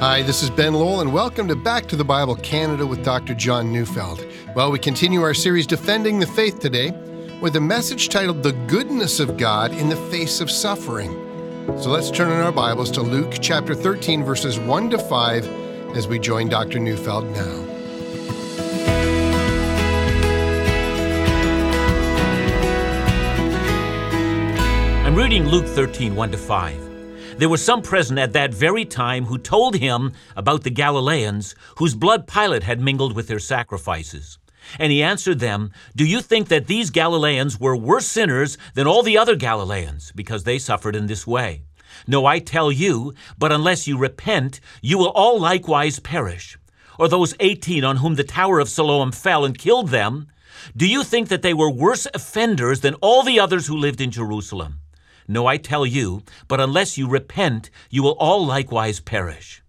Hi, this is Ben Lowell, and welcome to Back to the Bible Canada with Dr. John Neufeld. Well, we continue our series Defending the Faith today with a message titled The Goodness of God in the Face of Suffering. So let's turn in our Bibles to Luke chapter 13, verses 1 to 5, as we join Dr. Neufeld now. I'm reading Luke 13, 1 to 5. There were some present at that very time who told him about the Galileans whose blood Pilate had mingled with their sacrifices. And he answered them, Do you think that these Galileans were worse sinners than all the other Galileans because they suffered in this way? No, I tell you, but unless you repent, you will all likewise perish. Or those eighteen on whom the tower of Siloam fell and killed them, do you think that they were worse offenders than all the others who lived in Jerusalem? No, I tell you, but unless you repent, you will all likewise perish.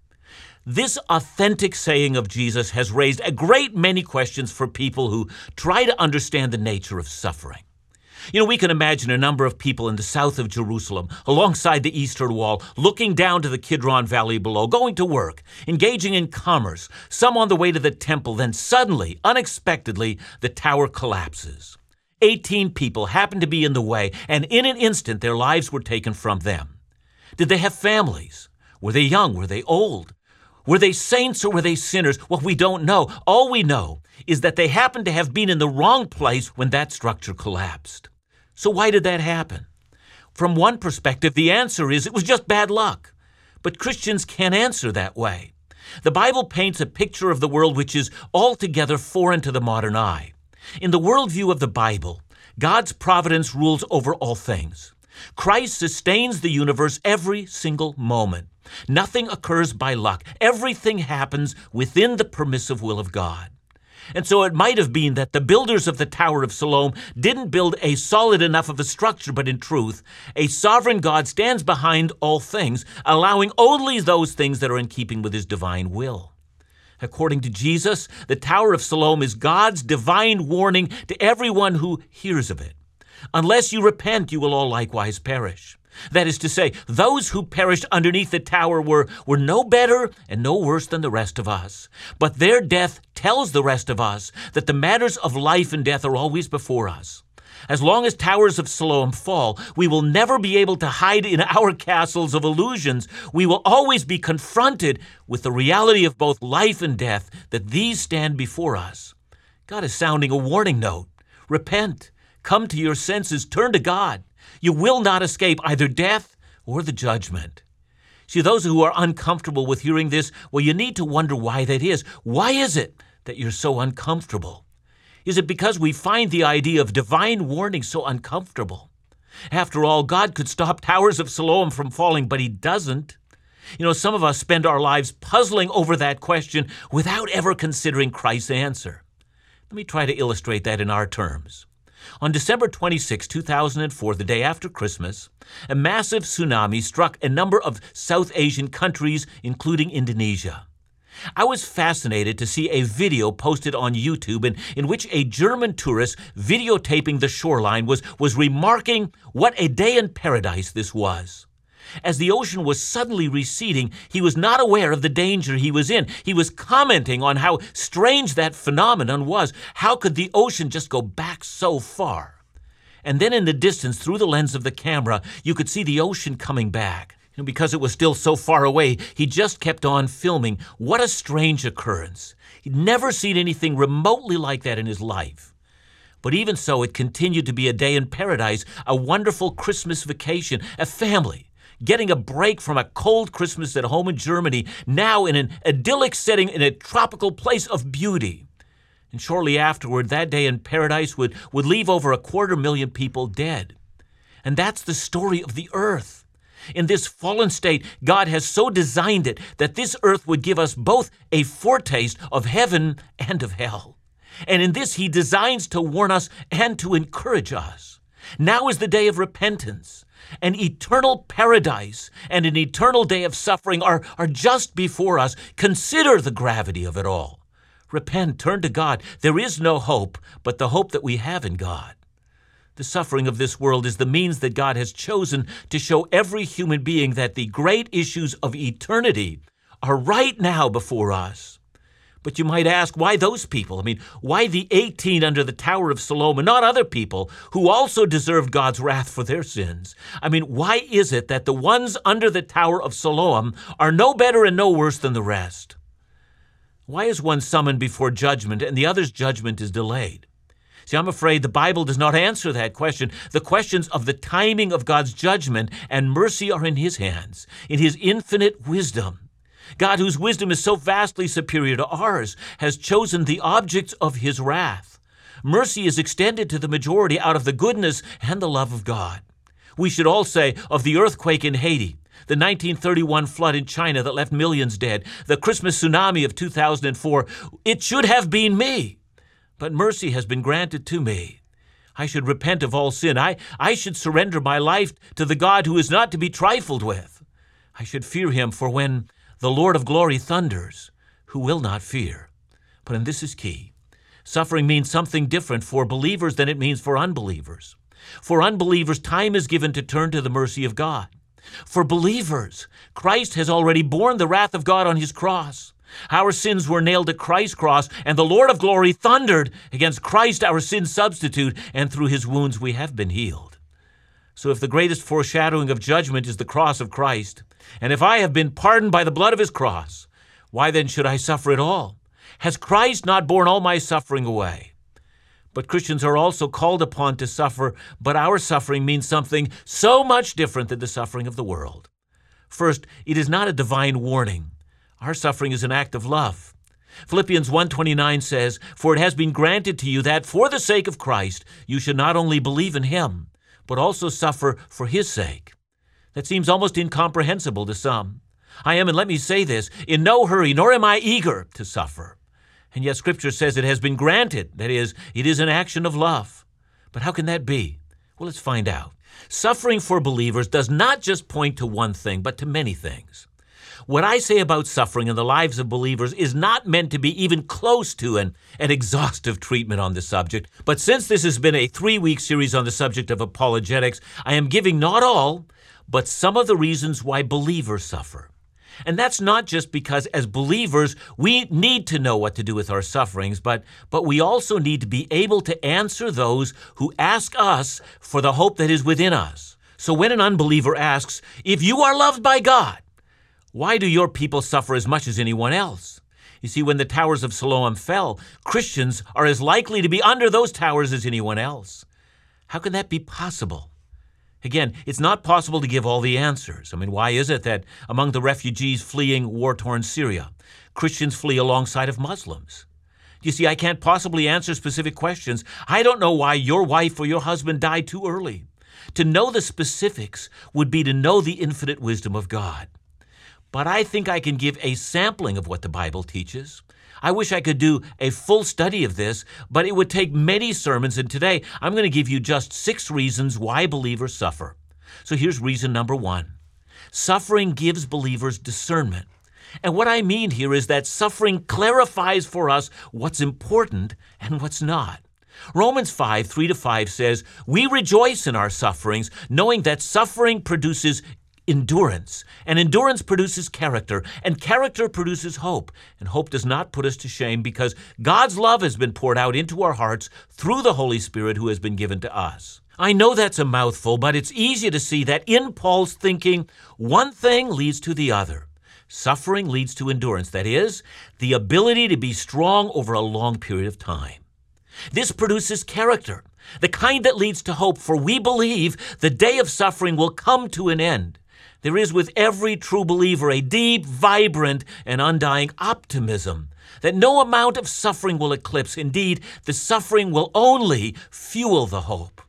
This authentic saying of Jesus has raised a great many questions for people who try to understand the nature of suffering. You know, we can imagine a number of people in the south of Jerusalem, alongside the eastern wall, looking down to the Kidron Valley below, going to work, engaging in commerce, some on the way to the temple. Then suddenly, unexpectedly, the tower collapses. 18 people happened to be in the way, and in an instant their lives were taken from them. Did they have families? Were they young? Were they old? Were they saints or were they sinners? Well, we don't know. All we know is that they happened to have been in the wrong place when that structure collapsed. So, why did that happen? From one perspective, the answer is it was just bad luck. But Christians can't answer that way. The Bible paints a picture of the world which is altogether foreign to the modern eye. In the worldview of the Bible, God's providence rules over all things. Christ sustains the universe every single moment. Nothing occurs by luck. Everything happens within the permissive will of God. And so it might have been that the builders of the Tower of Siloam didn't build a solid enough of a structure, but in truth, a sovereign God stands behind all things, allowing only those things that are in keeping with his divine will. According to Jesus, the Tower of Siloam is God's divine warning to everyone who hears of it. Unless you repent, you will all likewise perish. That is to say, those who perished underneath the tower were, were no better and no worse than the rest of us. But their death tells the rest of us that the matters of life and death are always before us. As long as towers of Siloam fall, we will never be able to hide in our castles of illusions. We will always be confronted with the reality of both life and death, that these stand before us. God is sounding a warning note. Repent. Come to your senses. Turn to God. You will not escape either death or the judgment. See, those who are uncomfortable with hearing this, well, you need to wonder why that is. Why is it that you're so uncomfortable? Is it because we find the idea of divine warning so uncomfortable? After all, God could stop towers of Siloam from falling, but He doesn't. You know, some of us spend our lives puzzling over that question without ever considering Christ's answer. Let me try to illustrate that in our terms. On December 26, 2004, the day after Christmas, a massive tsunami struck a number of South Asian countries, including Indonesia. I was fascinated to see a video posted on YouTube in, in which a German tourist videotaping the shoreline was, was remarking what a day in paradise this was. As the ocean was suddenly receding, he was not aware of the danger he was in. He was commenting on how strange that phenomenon was. How could the ocean just go back so far? And then in the distance, through the lens of the camera, you could see the ocean coming back. And because it was still so far away, he just kept on filming. What a strange occurrence. He'd never seen anything remotely like that in his life. But even so, it continued to be a day in paradise, a wonderful Christmas vacation, a family getting a break from a cold Christmas at home in Germany, now in an idyllic setting in a tropical place of beauty. And shortly afterward, that day in paradise would, would leave over a quarter million people dead. And that's the story of the earth. In this fallen state, God has so designed it that this earth would give us both a foretaste of heaven and of hell. And in this, He designs to warn us and to encourage us. Now is the day of repentance. An eternal paradise and an eternal day of suffering are, are just before us. Consider the gravity of it all. Repent, turn to God. There is no hope but the hope that we have in God. The suffering of this world is the means that God has chosen to show every human being that the great issues of eternity are right now before us. But you might ask, why those people? I mean, why the 18 under the Tower of Siloam and not other people who also deserved God's wrath for their sins? I mean, why is it that the ones under the Tower of Siloam are no better and no worse than the rest? Why is one summoned before judgment and the other's judgment is delayed? See, I'm afraid the Bible does not answer that question. The questions of the timing of God's judgment and mercy are in His hands, in His infinite wisdom. God, whose wisdom is so vastly superior to ours, has chosen the objects of His wrath. Mercy is extended to the majority out of the goodness and the love of God. We should all say of the earthquake in Haiti, the 1931 flood in China that left millions dead, the Christmas tsunami of 2004, it should have been me but mercy has been granted to me. I should repent of all sin. I, I should surrender my life to the God who is not to be trifled with. I should fear him, for when the Lord of glory thunders, who will not fear? But, and this is key, suffering means something different for believers than it means for unbelievers. For unbelievers, time is given to turn to the mercy of God. For believers, Christ has already borne the wrath of God on his cross. Our sins were nailed to Christ's cross, and the Lord of glory thundered against Christ, our sin substitute, and through his wounds we have been healed. So, if the greatest foreshadowing of judgment is the cross of Christ, and if I have been pardoned by the blood of his cross, why then should I suffer at all? Has Christ not borne all my suffering away? But Christians are also called upon to suffer, but our suffering means something so much different than the suffering of the world. First, it is not a divine warning. Our suffering is an act of love. Philippians 1:29 says, "For it has been granted to you that for the sake of Christ you should not only believe in him, but also suffer for his sake." That seems almost incomprehensible to some. I am, and let me say this, in no hurry, nor am I eager to suffer. And yet Scripture says it has been granted. That is, it is an action of love. But how can that be? Well, let's find out. Suffering for believers does not just point to one thing, but to many things. What I say about suffering in the lives of believers is not meant to be even close to an, an exhaustive treatment on the subject. But since this has been a three week series on the subject of apologetics, I am giving not all, but some of the reasons why believers suffer. And that's not just because as believers we need to know what to do with our sufferings, but, but we also need to be able to answer those who ask us for the hope that is within us. So when an unbeliever asks, If you are loved by God, why do your people suffer as much as anyone else? You see, when the towers of Siloam fell, Christians are as likely to be under those towers as anyone else. How can that be possible? Again, it's not possible to give all the answers. I mean, why is it that among the refugees fleeing war torn Syria, Christians flee alongside of Muslims? You see, I can't possibly answer specific questions. I don't know why your wife or your husband died too early. To know the specifics would be to know the infinite wisdom of God but I think I can give a sampling of what the Bible teaches. I wish I could do a full study of this, but it would take many sermons, and today I'm going to give you just six reasons why believers suffer. So here's reason number one suffering gives believers discernment. And what I mean here is that suffering clarifies for us what's important and what's not. Romans 5 3 to 5 says, We rejoice in our sufferings, knowing that suffering produces endurance. And endurance produces character, and character produces hope. And hope does not put us to shame because God's love has been poured out into our hearts through the Holy Spirit who has been given to us. I know that's a mouthful, but it's easy to see that in Paul's thinking, one thing leads to the other. Suffering leads to endurance, that is, the ability to be strong over a long period of time. This produces character, the kind that leads to hope, for we believe the day of suffering will come to an end. There is with every true believer a deep, vibrant, and undying optimism that no amount of suffering will eclipse. Indeed, the suffering will only fuel the hope.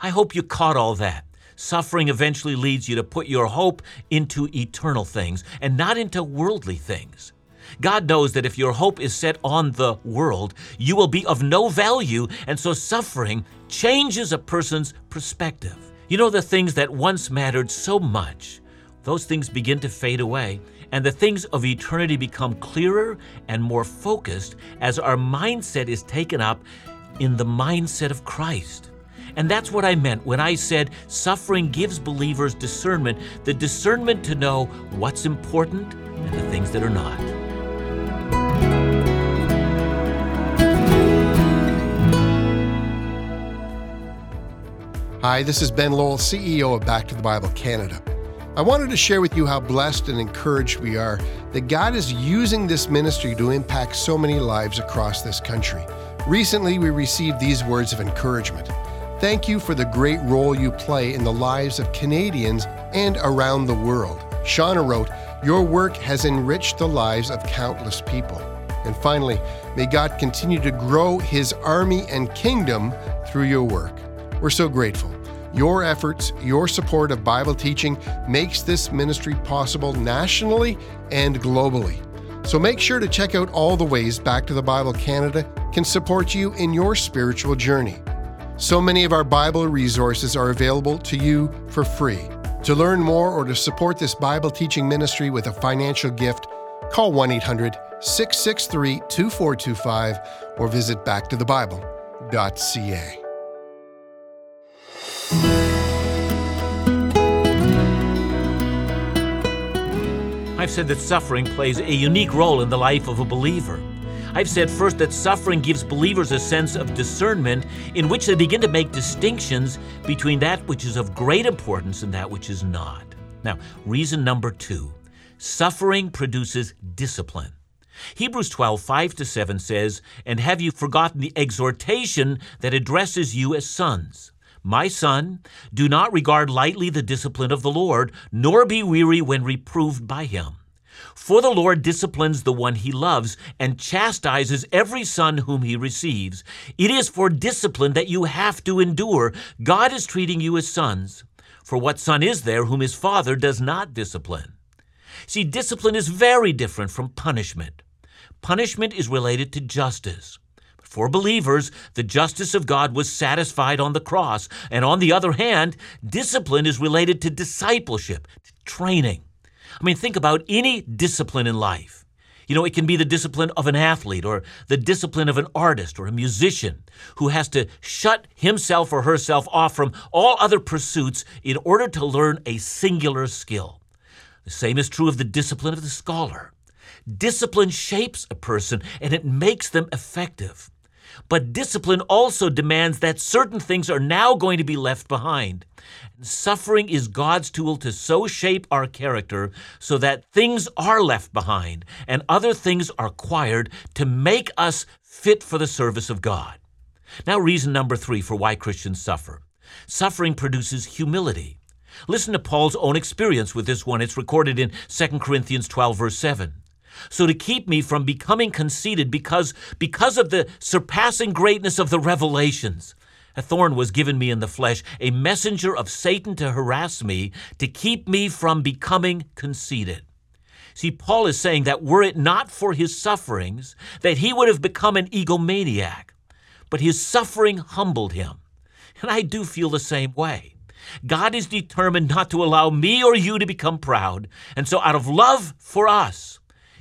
I hope you caught all that. Suffering eventually leads you to put your hope into eternal things and not into worldly things. God knows that if your hope is set on the world, you will be of no value, and so suffering changes a person's perspective. You know, the things that once mattered so much, those things begin to fade away, and the things of eternity become clearer and more focused as our mindset is taken up in the mindset of Christ. And that's what I meant when I said suffering gives believers discernment the discernment to know what's important and the things that are not. Hi, this is Ben Lowell, CEO of Back to the Bible Canada. I wanted to share with you how blessed and encouraged we are that God is using this ministry to impact so many lives across this country. Recently, we received these words of encouragement. Thank you for the great role you play in the lives of Canadians and around the world. Shauna wrote, Your work has enriched the lives of countless people. And finally, may God continue to grow his army and kingdom through your work. We're so grateful. Your efforts, your support of Bible teaching makes this ministry possible nationally and globally. So make sure to check out all the ways Back to the Bible Canada can support you in your spiritual journey. So many of our Bible resources are available to you for free. To learn more or to support this Bible teaching ministry with a financial gift, call 1 800 663 2425 or visit backtothebible.ca. I've said that suffering plays a unique role in the life of a believer. I've said first that suffering gives believers a sense of discernment in which they begin to make distinctions between that which is of great importance and that which is not. Now, reason number two suffering produces discipline. Hebrews 12, 5 to 7 says, And have you forgotten the exhortation that addresses you as sons? My son, do not regard lightly the discipline of the Lord, nor be weary when reproved by him. For the Lord disciplines the one he loves and chastises every son whom he receives. It is for discipline that you have to endure. God is treating you as sons. For what son is there whom his father does not discipline? See, discipline is very different from punishment. Punishment is related to justice. For believers, the justice of God was satisfied on the cross. And on the other hand, discipline is related to discipleship, to training. I mean, think about any discipline in life. You know, it can be the discipline of an athlete or the discipline of an artist or a musician who has to shut himself or herself off from all other pursuits in order to learn a singular skill. The same is true of the discipline of the scholar. Discipline shapes a person and it makes them effective. But discipline also demands that certain things are now going to be left behind. Suffering is God's tool to so shape our character so that things are left behind and other things are acquired to make us fit for the service of God. Now, reason number three for why Christians suffer suffering produces humility. Listen to Paul's own experience with this one. It's recorded in 2 Corinthians 12, verse 7. So to keep me from becoming conceited because, because of the surpassing greatness of the revelations, a thorn was given me in the flesh, a messenger of Satan to harass me, to keep me from becoming conceited. See, Paul is saying that were it not for his sufferings, that he would have become an egomaniac. But his suffering humbled him. And I do feel the same way. God is determined not to allow me or you to become proud. And so, out of love for us,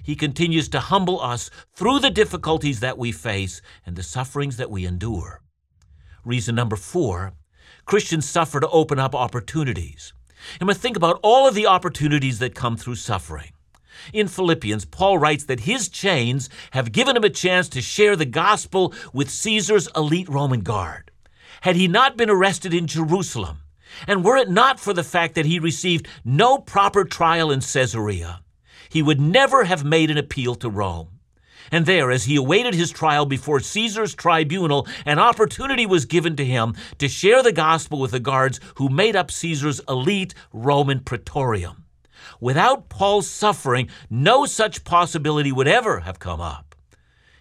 he continues to humble us through the difficulties that we face and the sufferings that we endure. Reason number four Christians suffer to open up opportunities. And we think about all of the opportunities that come through suffering. In Philippians, Paul writes that his chains have given him a chance to share the gospel with Caesar's elite Roman guard. Had he not been arrested in Jerusalem, and were it not for the fact that he received no proper trial in Caesarea, he would never have made an appeal to Rome. And there, as he awaited his trial before Caesar's tribunal, an opportunity was given to him to share the gospel with the guards who made up Caesar's elite Roman praetorium. Without Paul's suffering, no such possibility would ever have come up.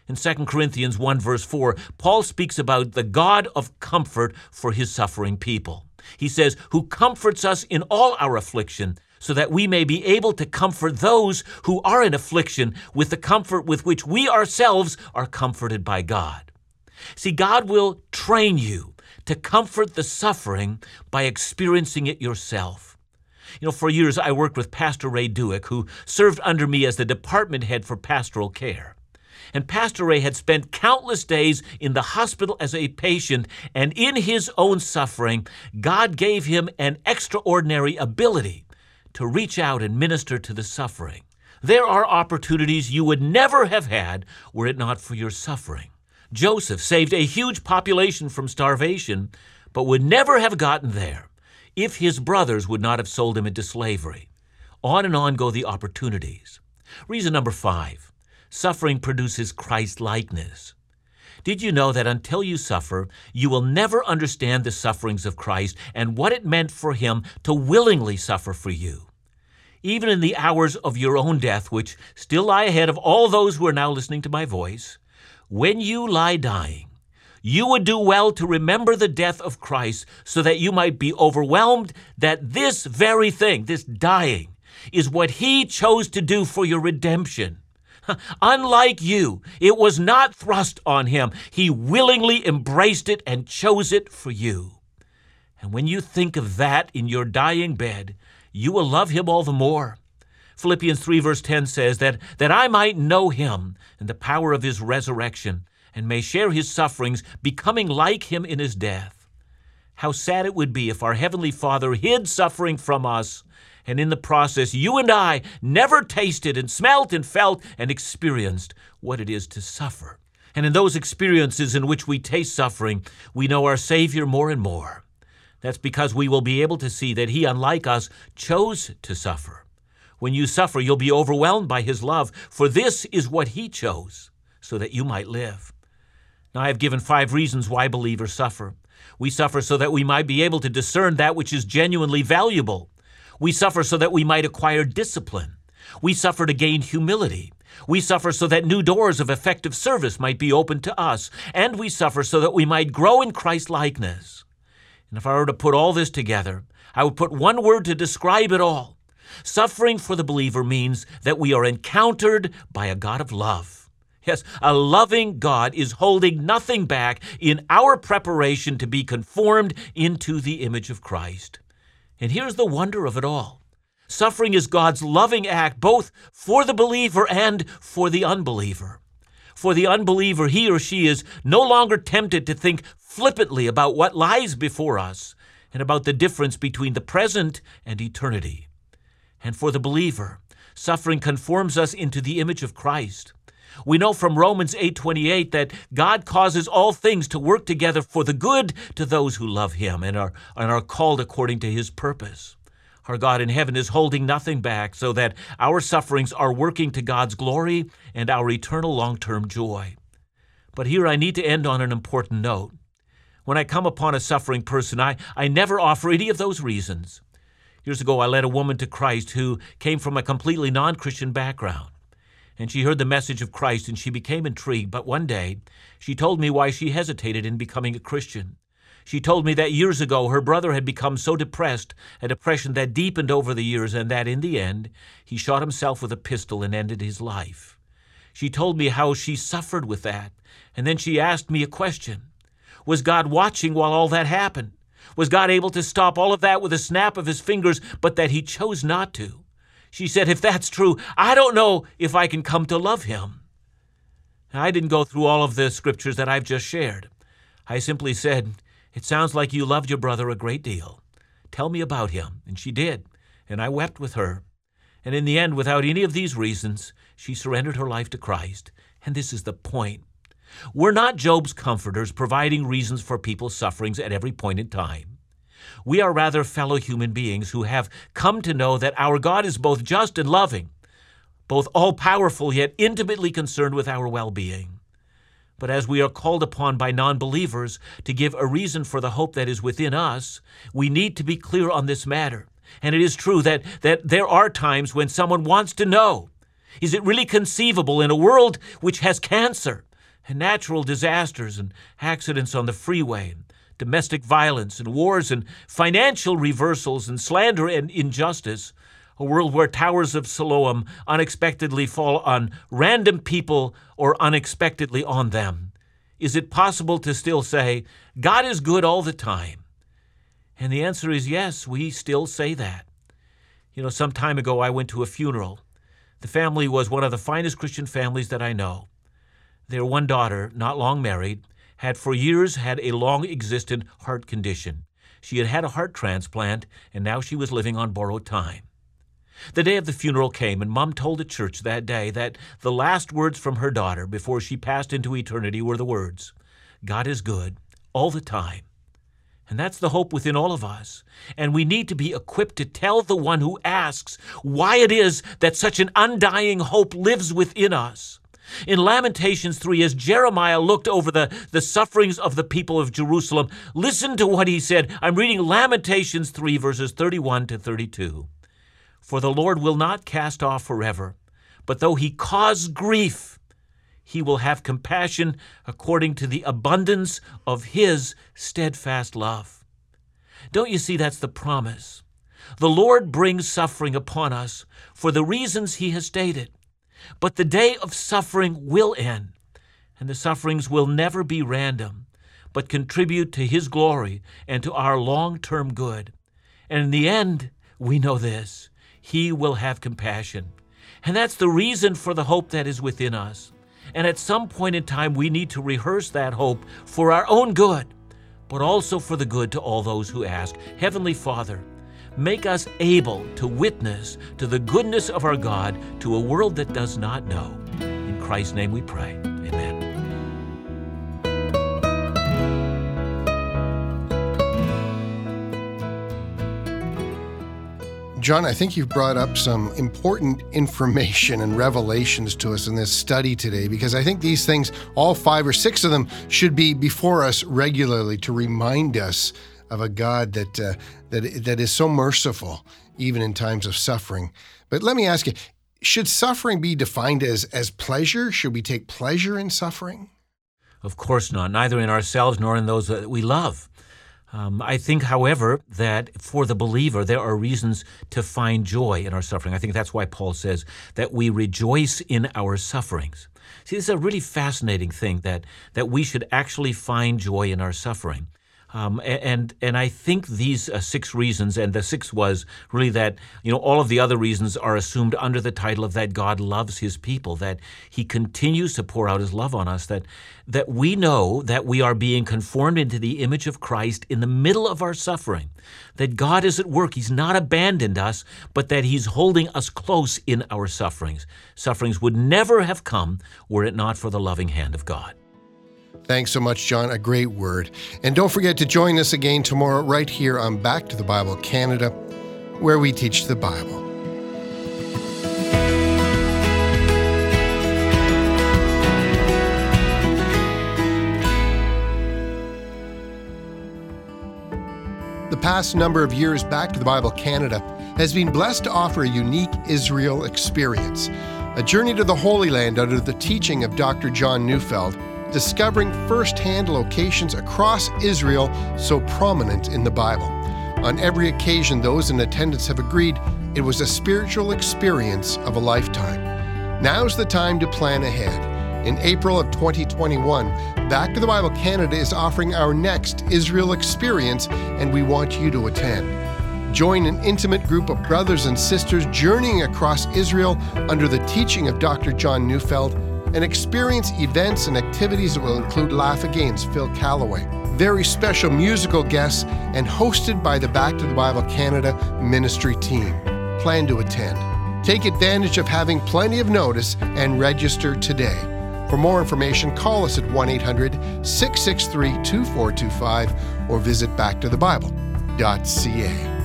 In 2 Corinthians 1, verse 4, Paul speaks about the God of comfort for his suffering people. He says, Who comforts us in all our affliction so that we may be able to comfort those who are in affliction with the comfort with which we ourselves are comforted by God. See, God will train you to comfort the suffering by experiencing it yourself. You know, for years I worked with Pastor Ray Duick, who served under me as the department head for pastoral care. And Pastor Ray had spent countless days in the hospital as a patient, and in his own suffering, God gave him an extraordinary ability to reach out and minister to the suffering. There are opportunities you would never have had were it not for your suffering. Joseph saved a huge population from starvation, but would never have gotten there if his brothers would not have sold him into slavery. On and on go the opportunities. Reason number five suffering produces Christ likeness. Did you know that until you suffer, you will never understand the sufferings of Christ and what it meant for him to willingly suffer for you? Even in the hours of your own death, which still lie ahead of all those who are now listening to my voice, when you lie dying, you would do well to remember the death of Christ so that you might be overwhelmed that this very thing, this dying, is what he chose to do for your redemption. Unlike you, it was not thrust on him. He willingly embraced it and chose it for you. And when you think of that in your dying bed, you will love him all the more. Philippians 3, verse 10 says that, that I might know him and the power of his resurrection, and may share his sufferings, becoming like him in his death. How sad it would be if our Heavenly Father hid suffering from us and in the process, you and I never tasted and smelt and felt and experienced what it is to suffer. And in those experiences in which we taste suffering, we know our Savior more and more. That's because we will be able to see that He, unlike us, chose to suffer. When you suffer, you'll be overwhelmed by His love, for this is what He chose, so that you might live. Now, I have given five reasons why believers suffer. We suffer so that we might be able to discern that which is genuinely valuable. We suffer so that we might acquire discipline. We suffer to gain humility. We suffer so that new doors of effective service might be opened to us. And we suffer so that we might grow in Christ likeness. And if I were to put all this together, I would put one word to describe it all. Suffering for the believer means that we are encountered by a God of love. Yes, a loving God is holding nothing back in our preparation to be conformed into the image of Christ. And here's the wonder of it all suffering is God's loving act both for the believer and for the unbeliever. For the unbeliever, he or she is no longer tempted to think flippantly about what lies before us and about the difference between the present and eternity. And for the believer, suffering conforms us into the image of Christ. We know from Romans 8:28 that God causes all things to work together for the good to those who love him and are, and are called according to his purpose. Our God in heaven is holding nothing back so that our sufferings are working to God's glory and our eternal long-term joy. But here I need to end on an important note. When I come upon a suffering person, I, I never offer any of those reasons. Years ago, I led a woman to Christ who came from a completely non Christian background and she heard the message of Christ and she became intrigued. But one day, she told me why she hesitated in becoming a Christian. She told me that years ago her brother had become so depressed, a depression that deepened over the years, and that in the end, he shot himself with a pistol and ended his life. She told me how she suffered with that, and then she asked me a question Was God watching while all that happened? Was God able to stop all of that with a snap of his fingers, but that he chose not to? She said, If that's true, I don't know if I can come to love him. I didn't go through all of the scriptures that I've just shared. I simply said, It sounds like you loved your brother a great deal. Tell me about him. And she did, and I wept with her. And in the end, without any of these reasons, she surrendered her life to Christ. And this is the point. We're not Job's comforters providing reasons for people's sufferings at every point in time. We are rather fellow human beings who have come to know that our God is both just and loving, both all powerful yet intimately concerned with our well being. But as we are called upon by non believers to give a reason for the hope that is within us, we need to be clear on this matter. And it is true that, that there are times when someone wants to know is it really conceivable in a world which has cancer and natural disasters and accidents on the freeway and domestic violence and wars and financial reversals and slander and injustice, a world where towers of Siloam unexpectedly fall on random people or unexpectedly on them? Is it possible to still say, God is good all the time? And the answer is yes, we still say that. You know, some time ago I went to a funeral. The family was one of the finest Christian families that I know. Their one daughter, not long married, had for years had a long existent heart condition. She had had a heart transplant, and now she was living on borrowed time. The day of the funeral came, and Mom told the church that day that the last words from her daughter before she passed into eternity were the words, God is good all the time. And that's the hope within all of us. And we need to be equipped to tell the one who asks why it is that such an undying hope lives within us. In Lamentations 3, as Jeremiah looked over the, the sufferings of the people of Jerusalem, listen to what he said. I'm reading Lamentations 3, verses 31 to 32. For the Lord will not cast off forever, but though he cause grief, he will have compassion according to the abundance of his steadfast love. Don't you see that's the promise? The Lord brings suffering upon us for the reasons he has stated. But the day of suffering will end, and the sufferings will never be random, but contribute to His glory and to our long term good. And in the end, we know this He will have compassion. And that's the reason for the hope that is within us. And at some point in time, we need to rehearse that hope for our own good, but also for the good to all those who ask. Heavenly Father, Make us able to witness to the goodness of our God to a world that does not know. In Christ's name we pray. John, I think you've brought up some important information and revelations to us in this study today because I think these things, all five or six of them, should be before us regularly to remind us of a God that uh, that that is so merciful even in times of suffering. But let me ask you, should suffering be defined as as pleasure? Should we take pleasure in suffering? Of course not, neither in ourselves nor in those that we love. Um, I think, however, that for the believer, there are reasons to find joy in our suffering. I think that's why Paul says that we rejoice in our sufferings. See, this is a really fascinating thing that, that we should actually find joy in our suffering. Um, and and I think these uh, six reasons, and the sixth was really that you know all of the other reasons are assumed under the title of that God loves His people, that He continues to pour out His love on us, that that we know that we are being conformed into the image of Christ in the middle of our suffering, that God is at work. He's not abandoned us, but that He's holding us close in our sufferings. Sufferings would never have come were it not for the loving hand of God. Thanks so much, John. A great word. And don't forget to join us again tomorrow, right here on Back to the Bible Canada, where we teach the Bible. The past number of years Back to the Bible Canada has been blessed to offer a unique Israel experience, a journey to the Holy Land under the teaching of Dr. John Neufeld discovering firsthand locations across Israel so prominent in the Bible. On every occasion, those in attendance have agreed it was a spiritual experience of a lifetime. Now's the time to plan ahead. In April of 2021, Back to the Bible Canada is offering our next Israel experience, and we want you to attend. Join an intimate group of brothers and sisters journeying across Israel under the teaching of Dr. John Neufeld and experience events and activities that will include Laugh Again's Phil Callaway, very special musical guests, and hosted by the Back to the Bible Canada ministry team. Plan to attend. Take advantage of having plenty of notice and register today. For more information, call us at 1 800 663 2425 or visit backtothebible.ca.